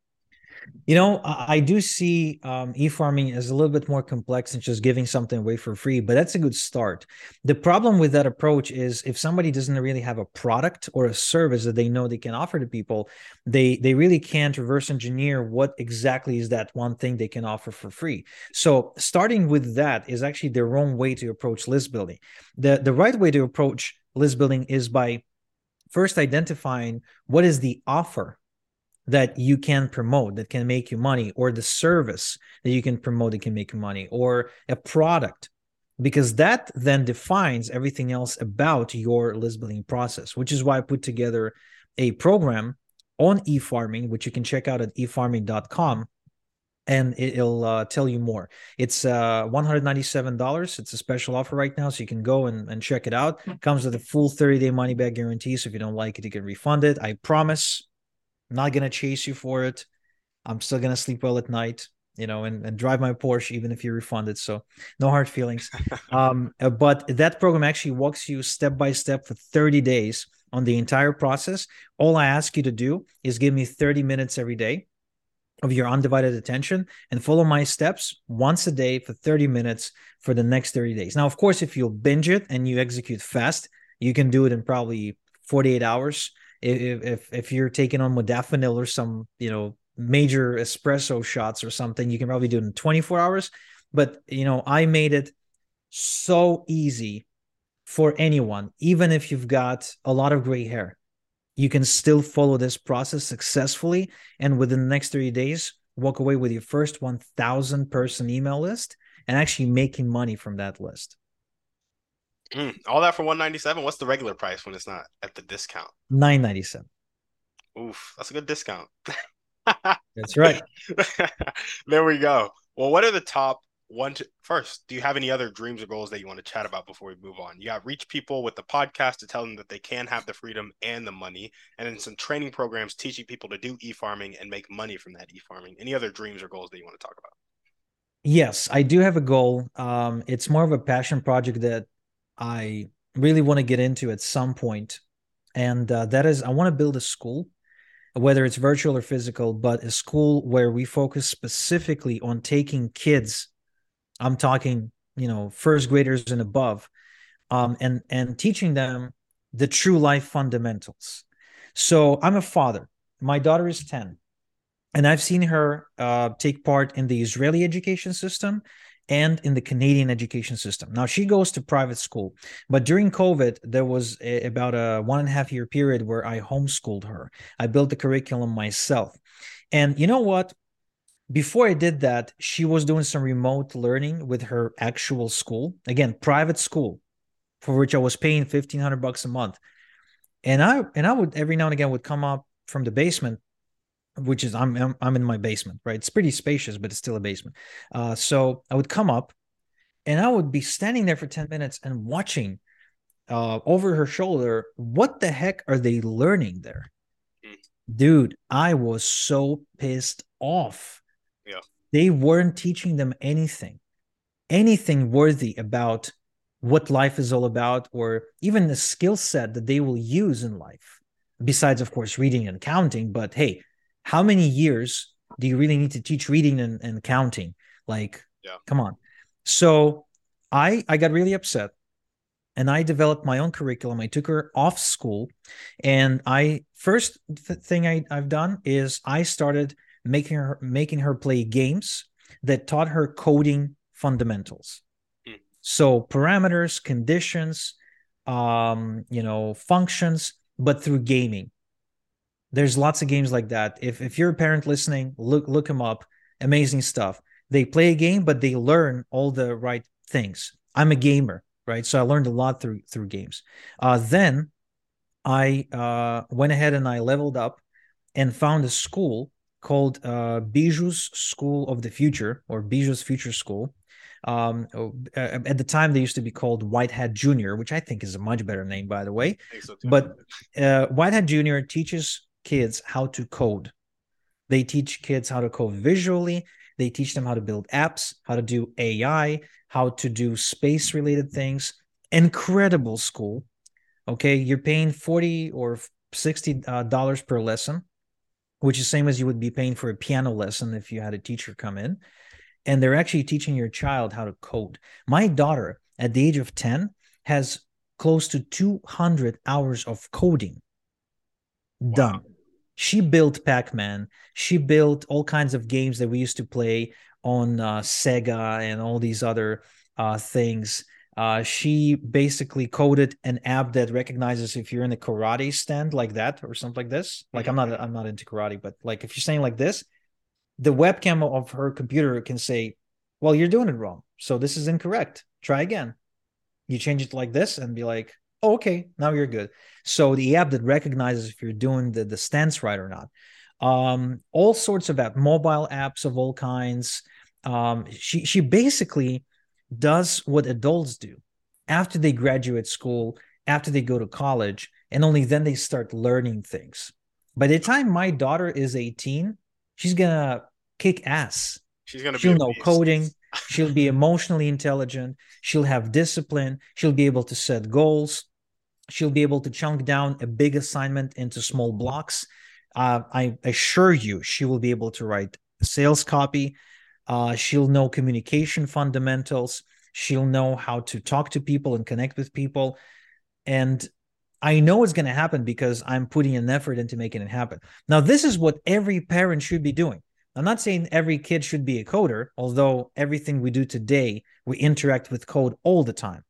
You know, I do see um, e-farming as a little bit more complex than just giving something away for free, but that's a good start. The problem with that approach is if somebody doesn't really have a product or a service that they know they can offer to people, they they really can't reverse engineer what exactly is that one thing they can offer for free. So starting with that is actually the wrong way to approach list building. The the right way to approach list building is by first identifying what is the offer that you can promote that can make you money or the service that you can promote that can make you money or a product because that then defines everything else about your list building process which is why i put together a program on e-farming which you can check out at efarming.com and it'll uh, tell you more. It's uh, $197 it's a special offer right now so you can go and, and check it out. It comes with a full 30 day money back guarantee so if you don't like it you can refund it. I promise I'm not gonna chase you for it. I'm still gonna sleep well at night, you know, and, and drive my Porsche even if you refund it. So no hard feelings. um, uh, but that program actually walks you step by step for 30 days on the entire process. All I ask you to do is give me 30 minutes every day of your undivided attention and follow my steps once a day for 30 minutes for the next 30 days. Now, of course, if you binge it and you execute fast, you can do it in probably 48 hours if if if you're taking on modafinil or some you know major espresso shots or something, you can probably do it in 24 hours. But you know, I made it so easy for anyone, even if you've got a lot of gray hair. You can still follow this process successfully, and within the next 30 days, walk away with your first 1,000 person email list and actually making money from that list. Mm, all that for 197 What's the regular price when it's not at the discount? 997 Oof, that's a good discount. that's right. there we go. Well, what are the top one to, first, do you have any other dreams or goals that you want to chat about before we move on? You got reach people with the podcast to tell them that they can have the freedom and the money, and then some training programs teaching people to do e-farming and make money from that e-farming. Any other dreams or goals that you want to talk about? Yes, I do have a goal. Um, it's more of a passion project that I really want to get into at some point, and uh, that is I want to build a school, whether it's virtual or physical, but a school where we focus specifically on taking kids. I'm talking, you know, first graders and above, um, and and teaching them the true life fundamentals. So I'm a father. My daughter is ten, and I've seen her uh, take part in the Israeli education system and in the Canadian education system. Now she goes to private school, but during COVID, there was a, about a one and a half year period where I homeschooled her. I built the curriculum myself. And you know what? Before I did that, she was doing some remote learning with her actual school. Again, private school, for which I was paying fifteen hundred bucks a month. And I and I would every now and again would come up from the basement which is I'm, I'm, I'm in my basement, right? It's pretty spacious, but it's still a basement. Uh, so I would come up, and I would be standing there for ten minutes and watching uh, over her shoulder. What the heck are they learning there, hmm. dude? I was so pissed off. Yeah, they weren't teaching them anything, anything worthy about what life is all about, or even the skill set that they will use in life. Besides, of course, reading and counting. But hey, how many years do you really need to teach reading and, and counting? Like, yeah. come on. So I I got really upset and I developed my own curriculum. I took her off school, and I first th- thing I, I've done is I started making her making her play games that taught her coding fundamentals. Mm. So parameters, conditions, um, you know, functions, but through gaming. There's lots of games like that. If if you're a parent listening, look look them up. Amazing stuff. They play a game, but they learn all the right things. I'm a gamer, right? So I learned a lot through through games. Uh, then I uh, went ahead and I leveled up and found a school called uh, BYJU'S School of the Future or BYJU'S Future School. Um, oh, at the time, they used to be called White Hat Junior, which I think is a much better name, by the way. So but uh, White Hat Junior teaches kids how to code. They teach kids how to code visually. They teach them how to build apps, how to do AI, how to do space related things. Incredible school. Okay, you're paying 40 or 60 uh, dollars per lesson, which is same as you would be paying for a piano lesson if you had a teacher come in. And they're actually teaching your child how to code. My daughter at the age of 10 has close to 200 hours of coding wow. done. She built Pac-Man. She built all kinds of games that we used to play on uh, Sega and all these other uh, things. Uh, she basically coded an app that recognizes if you're in a karate stand like that or something like this. Like I'm not I'm not into karate, but like if you're saying like this, the webcam of her computer can say, "Well, you're doing it wrong. So this is incorrect. Try again." You change it like this and be like, oh, "Okay, now you're good." So the app that recognizes if you're doing the the stance right or not. Um, all sorts of app, mobile apps of all kinds. Um, she she basically does what adults do after they graduate school, after they go to college, and only then they start learning things. By the time my daughter is 18, she's gonna kick ass. She's gonna she'll know coding. she'll be emotionally intelligent. She'll have discipline. She'll be able to set goals. She'll be able to chunk down a big assignment into small blocks. Uh, I assure you, she will be able to write sales copy. Uh, she'll know communication fundamentals. She'll know how to talk to people and connect with people. And I know it's going to happen because I'm putting an effort into making it happen. Now, this is what every parent should be doing. I'm not saying every kid should be a coder, although everything we do today, we interact with code all the time.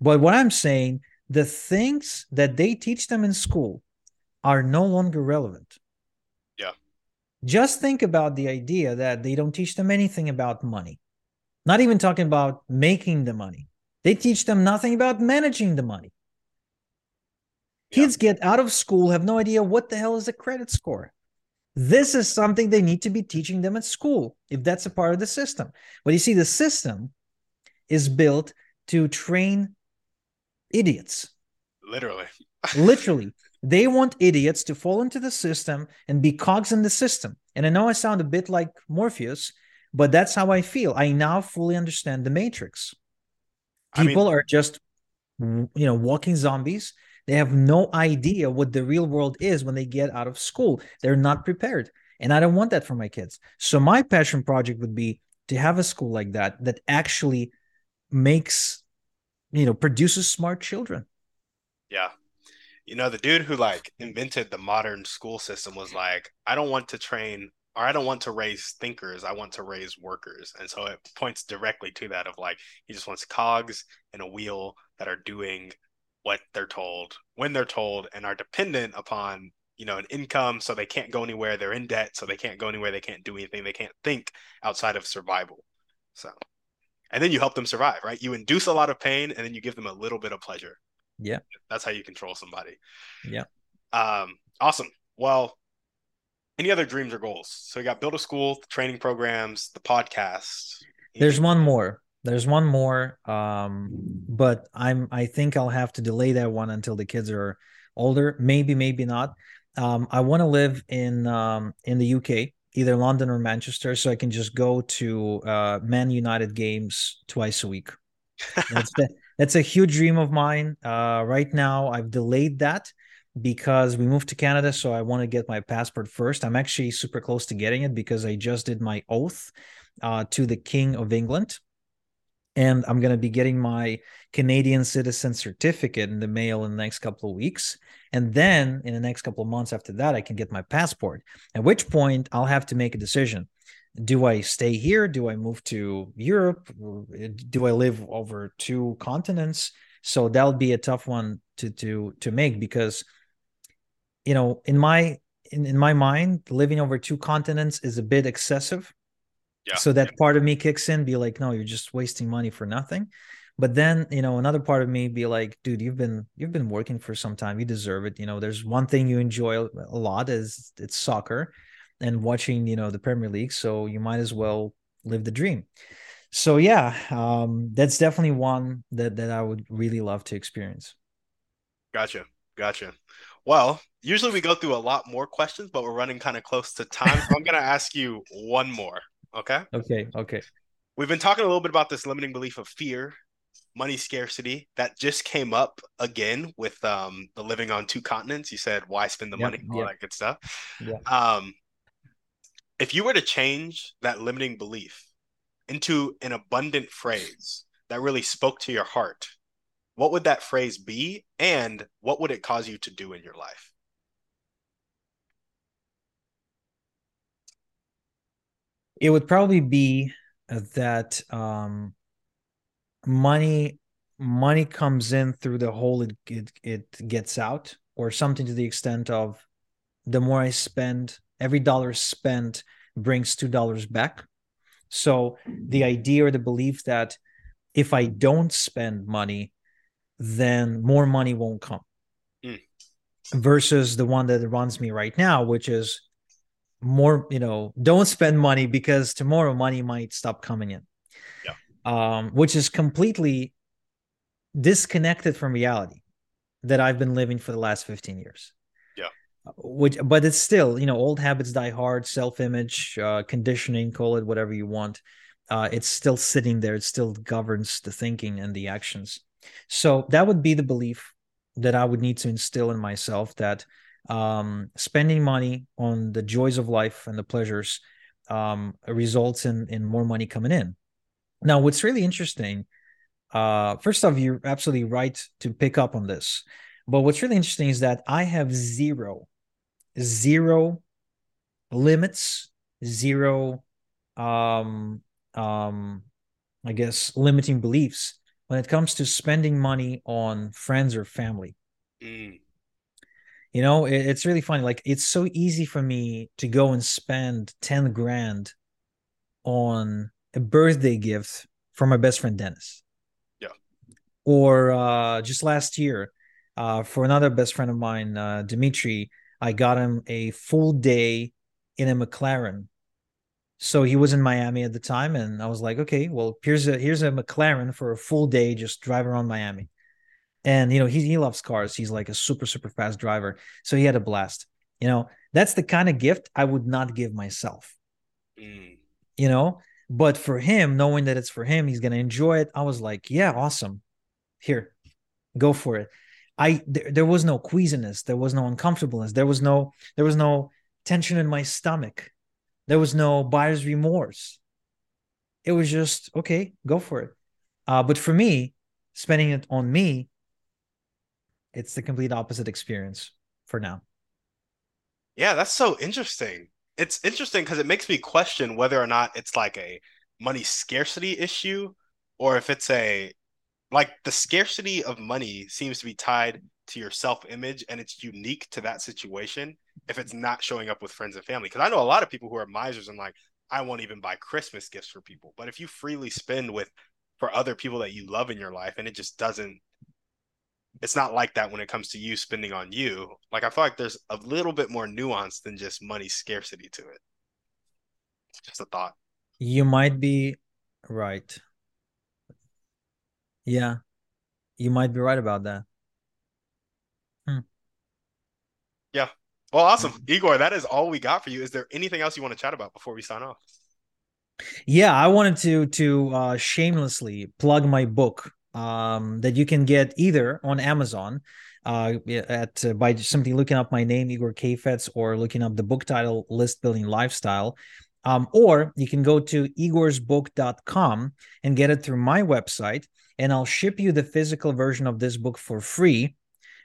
But what I'm saying, the things that they teach them in school are no longer relevant. Yeah. Just think about the idea that they don't teach them anything about money, not even talking about making the money. They teach them nothing about managing the money. Yeah. Kids get out of school, have no idea what the hell is a credit score. This is something they need to be teaching them at school if that's a part of the system. But you see, the system is built to train idiots. Literally. Literally. They want idiots to fall into the system and be cogs in the system. And I know I sound a bit like Morpheus, but that's how I feel. I now fully understand the Matrix. People I mean, are just, you know, walking zombies. They have no idea what the real world is when they get out of school. They're not prepared. And I don't want that for my kids. So my passion project would be to have a school like that that actually makes, you know, produces smart children. Yeah. You know the dude who like invented the modern school system was like i don't want to train or i don't want to raise thinkers i want to raise workers. And so it points directly to that of like he just wants cogs and a wheel that are doing what they're told when they're told and are dependent upon you know an income so they can't go anywhere they're in debt so they can't go anywhere they can't do anything they can't think outside of survival. So and then you help them survive right you induce a lot of pain and then you give them a little bit of pleasure yeah. That's how you control somebody. Yeah. Um, awesome. Well, any other dreams or goals? So you got build a school, training programs, the podcast. There's one more. There's one more. Um, but I'm I think I'll have to delay that one until the kids are older. Maybe, maybe not. Um, I want to live in um in the UK, either London or Manchester, so I can just go to uh Man United games twice a week. That's the that's a huge dream of mine. Uh, right now, I've delayed that because we moved to Canada, so I want to get my passport first. I'm actually super close to getting it because I just did my oath uh, to the King of England, and I'm going to be getting my Canadian citizen certificate in the mail in the next couple of weeks. And then in the next couple of months after that, I can get my passport. At which point, I'll have to make a decision. Do I stay here? Do I move to Europe? Do I live over two continents? So that'll be a tough one to to to make because you know, in my in, in my mind, living over two continents is a bit excessive. Yeah. So that yeah. part of me kicks in, be like, no, you're just wasting money for nothing. But then, you know, another part of me be like, dude, you've been you've been working for some time. You deserve it. You know, there's one thing you enjoy a lot is it's soccer and watching, you know, the Premier League. So you might as well live the dream. So yeah, um, that's definitely one that that I would really love to experience. Gotcha. Gotcha. Well, usually we go through a lot more questions, but we're running kind of close to time. So I'm going to ask you one more. Okay. Okay. Okay. We've been talking a little bit about this limiting belief of fear, money scarcity that just came up again with um, the living on two continents. You said, why spend the yep, money? All yep. that good stuff. Yeah. Um, if you were to change that limiting belief into an abundant phrase that really spoke to your heart, what would that phrase be and what would it cause you to do in your life it would probably be that um, money money comes in through the hole it, it it gets out or something to the extent of the more i spend every dollar spent brings two dollars back so the idea or the belief that if i don't spend money then more money won't come. Mm. Versus the one that runs me right now, which is more, you know, don't spend money because tomorrow money might stop coming in. Yeah. Um, which is completely disconnected from reality that I've been living for the last 15 years. Yeah. Which, but it's still, you know, old habits die hard, self image, uh, conditioning, call it whatever you want. Uh, it's still sitting there. It still governs the thinking and the actions. So that would be the belief that I would need to instill in myself that um, spending money on the joys of life and the pleasures um, results in in more money coming in. Now, what's really interesting, uh, first off, you're absolutely right to pick up on this. But what's really interesting is that I have zero, zero limits, zero, um, um, I guess, limiting beliefs when it comes to spending money on friends or family. Mm. You know, it, it's really funny. Like, it's so easy for me to go and spend 10 grand on a birthday gift for my best friend Dennis. Yeah. Or uh, just last year, uh, for another best friend of mine, uh, Dimitri, I got him a full day in a McLaren so he was in Miami at the time, and I was like, okay, well, here's a here's a McLaren for a full day just drive around Miami. And you know, he he loves cars. He's like a super, super fast driver. So he had a blast. You know, that's the kind of gift I would not give myself. Mm. You know, but for him, knowing that it's for him, he's gonna enjoy it. I was like, yeah, awesome. Here, go for it. I there, there was no queasiness, there was no uncomfortableness, there was no there was no tension in my stomach there was no buyer's remorse. It was just, okay, go for it. Uh, but for me, spending it on me, it's the complete opposite experience for now. Yeah, that's so interesting. It's interesting because it makes me question whether or not it's like a money scarcity issue or if it's a like the scarcity of money seems to be tied to your self image and it's unique to that situation if it's not showing up with friends and family. Because I know a lot of people who are misers and like, I won't even buy Christmas gifts for people. But if you freely spend with for other people that you love in your life and it just doesn't it's not like that when it comes to you spending on you. Like I feel like there's a little bit more nuance than just money scarcity to it. Just a thought. You might be right. Yeah. You might be right about that. Hmm. Yeah. Well, awesome. Igor, that is all we got for you. Is there anything else you want to chat about before we sign off? Yeah, I wanted to to uh, shamelessly plug my book um, that you can get either on Amazon uh, at uh, by simply looking up my name Igor Kheifets or looking up the book title List Building Lifestyle. Um, or you can go to igorsbook.com and get it through my website, and I'll ship you the physical version of this book for free.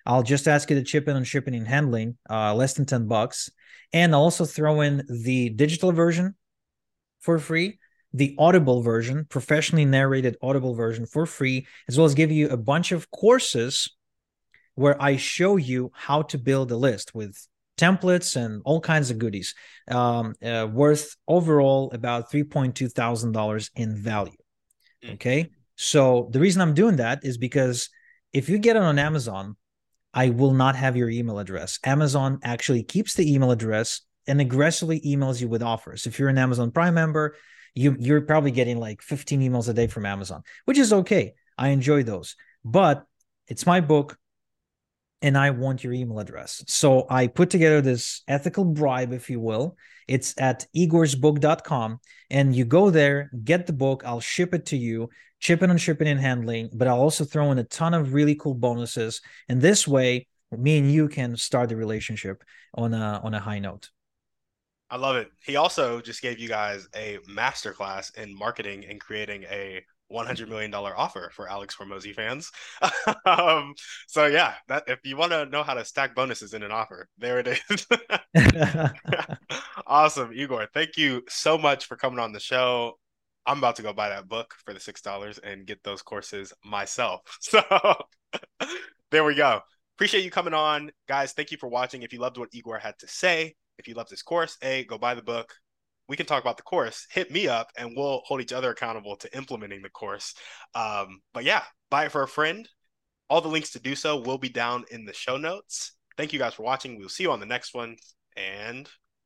I'll just ask you to chip in on shipping and handling, uh, less than 10 bucks. And I'll also throw in the digital version for free, the audible version, professionally narrated audible version for free, as well as give you a bunch of courses where I show you how to build a list with templates and all kinds of goodies um, uh, worth overall about $3.2 thousand in value. Hmm. okay? So the reason i'm doing that is because if you get it on amazon i will not have your email address. Amazon actually keeps the email address and aggressively emails you with offers. If you're an amazon prime member you you're probably getting like 15 emails a day from amazon which is okay i enjoy those but it's my book and I want your email address. So I put together this ethical bribe, if you will. It's at igorsbook.com. And you go there, get the book, I'll ship it to you, it on shipping and handling, but I'll also throw in a ton of really cool bonuses. And this way, me and you can start the relationship on a on a high note. I love it. He also just gave you guys a masterclass in marketing and creating a $100 million offer for Alex Hormozi fans. um, so yeah, that if you want to know how to stack bonuses in an offer, there it is. awesome, Igor. Thank you so much for coming on the show. I'm about to go buy that book for the six dollars and get those courses myself. So there we go. Appreciate you coming on, guys. Thank you for watching. If you loved what Igor had to say, if you loved this course, a go buy the book we can talk about the course. Hit me up and we'll hold each other accountable to implementing the course. Um, but yeah, buy it for a friend. All the links to do so will be down in the show notes. Thank you guys for watching. We'll see you on the next one. And